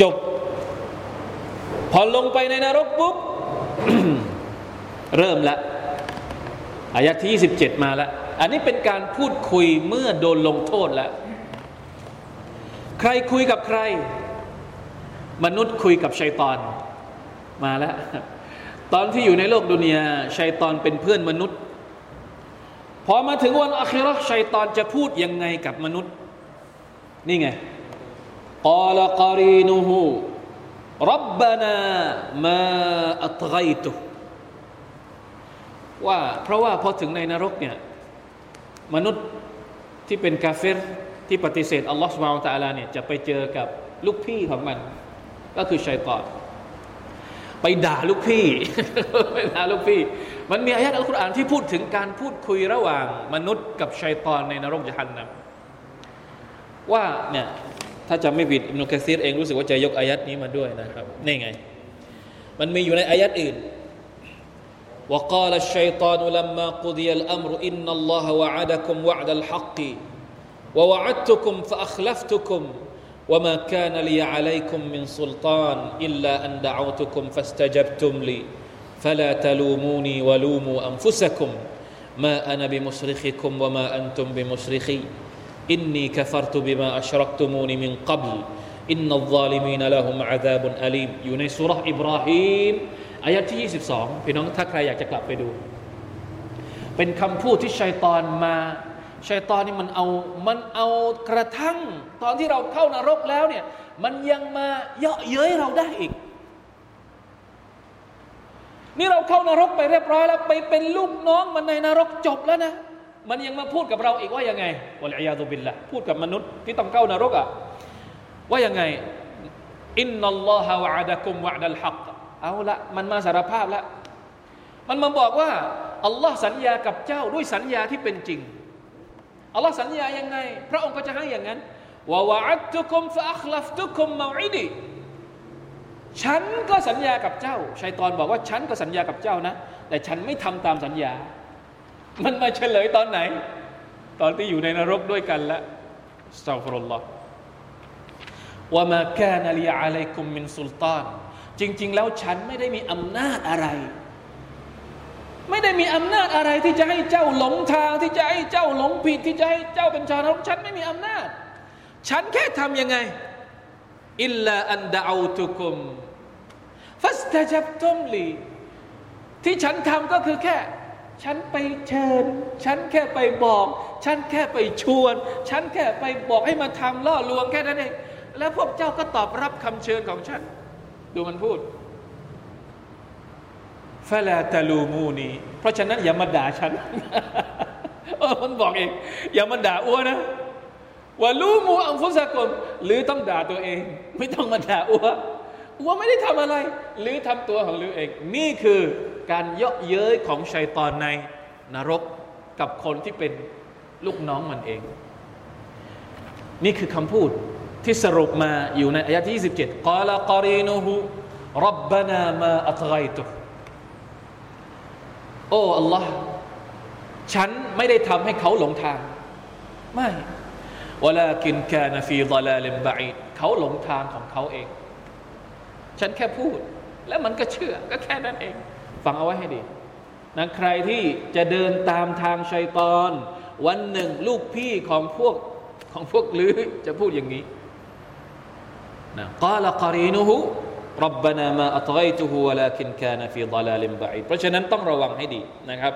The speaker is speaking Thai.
จบ พอลงไปในนรกปุ๊บ เริ่มละอายะที่ 27 มาแล้ว อันนี้เป็นการพูดคุยเมื่อโดนลงโทษแล้ว ใครคุยกับใคร มนุษย์คุยกับชัยตอนมาแล้ว ตอนที่อยู่ในโลกดุนยาชัยตอนเป็นเพื่อนมนุษย์ พอมาถึงวันอัคราชัยตอนจะพูดยังไงกับมนุษย์ นี่ไง กาลกอรีนูฮูรับบานามาอัตไกตุว่าเพราะว่าพอถึงในนรกเนี่ยมนุษย์ที่เป็นกาเฟรที่ปฏิเสธอัลลอฮฺสุบานตะอาลาเนี่ยจะไปเจอกับลูกพี่ของมัน ก็คือชัยตอนไปด่าลูกพี่ไปด่าลูกพี่ มันมีอายะอัลกุรอานที่พูดถึงการพูดคุยระหว่างมนุษย์กับชัยตอนในนรกจะหันนะว่าเนี่ย ถ้าจำไม่ผิดอิมนุกะซีรเองรู้สึกว่าจะยกอายัดนี้มาด้วยนะครับนี่ไง มันมีอยู่ในอายัดอื่น وقال الشيطان لما قضي الأمر إن الله وعدكم وعد الحق ووعدتكم فأخلفتكم وما كان لي عليكم من سلطان إلا أن دعوتكم فاستجبتم لي فلا تلوموني ولوموا أنفسكم ما أنا بمصرخكم وما أنتم بمصرخي إني كفرت بما أشركتمون من قبل إن الظالمين لهم عذاب أليم อยู่ในสูเราะฮ์อิบรอฮีมอายะที่ 22 พี่น้องถ้าใครอยากจะกลับไปดู เป็นคำพูดที่ชัยตอนมาชัยตอนนี่มันเอามันเอากระทั่ง ตอนที่เราเข้านรกแล้วเนี่ย มันยังมาเยาะเย้ยเราได้อีก นี่เราเข้านรกไปเรียบร้อยแล้ว ไปเป็นลูกน้องมันในนรกจบแล้วนะ มันยังมาพูดกับเราอีกว่ายังไงวะลัยยาตุบิลละพูดกับมนุษย์ที่ต้องเข้านรกอะว่ายังไงอินนัลลอฮะวะอะดะกุมวะดัลฮักเอาละมันมาสารภาพแล้วมันมาบอกว่าอัลลอฮ์สัญญากับเจ้าด้วยสัญญาที่เป็นจริงอัลลอฮ์สัญญายังไง พระองค์ก็จะให้อย่างนั้นวะวะอัตุคุมฟะอัคลัฟตุคุมมาอิดีฉันก็สัญญากับเจ้าชัยตอนบอกว่าฉันก็สัญญากับเจ้านะ แต่ฉันไม่ทำตามสัญญา มันมาเฉลยตอนไหน ตอนที่อยู่ในนรกด้วยกันแล้วสตัฟรุลลอฮ์ว่ามาแค่นาลีอะลัยกุมมินสุลตาน จริง ๆ แล้วฉันไม่ได้มีอำนาจอะไร ไม่ได้มีอำนาจอะไรที่จะให้เจ้าหลงทางที่จะให้เจ้าหลงผิดที่จะให้เจ้าเป็นชาวนรกฉันไม่มีอำนาจ ฉันแค่ทำยังไงอิลลาอันดาอูตุกุมฟัสตาจับตุมลีที่ฉันทำก็คือแค่ ฉันไปเชิญ ฉันแค่ไปบอก ฉันแค่ไปชวน ฉันแค่ไปบอกให้มาทำล่อลวงแค่นั้นเองแล้วพวกเจ้าก็ตอบรับคำเชิญของฉัน ดูมันพูดฟลาตาลูมูนีเพราะฉะนั้นอย่ามาด่าฉันเออมันบอกเองอย่ามาด่าอ้วนะว่าลูมูอังฟุสกมหรือต้องด่าตัวเอง ไม่ต้องมาด่าอ้วอ้วไม่ได้ทำอะไร หรือทำตัวของลือเอง นี่คือ การเยาะเย้ยของชัยตอนในนรกกับคนที่เป็นลูกน้องมันเอง นี่คือคำพูดที่สรุปมาอยู่ในอายะที่27กาลกอรีนูฮุรับบานามาอัตไกตุโอ้อัลลอฮ์ฉันไม่ได้ทำให้เขาหลงทาง ไม่วลากินกนฟีดลาลิมบะอีเขาหลงทางของเขาเอง ฉันแค่พูด แล้วมันก็เชื่อก็แค่นั้นเอง ฟังเอาไว้ให้ดีนะใครที่จะเดินตามทางชัยตอน วันหนึ่งลูกพี่ของพวกของพวกลือจะพูดอย่างนี้นะกาลกรีนุหุรับบนามาอัตไกตุฮุวะลาคินกานฟีดลาลิมบะอีเพราะฉะนั้นต้องระวังให้ดีนะครับ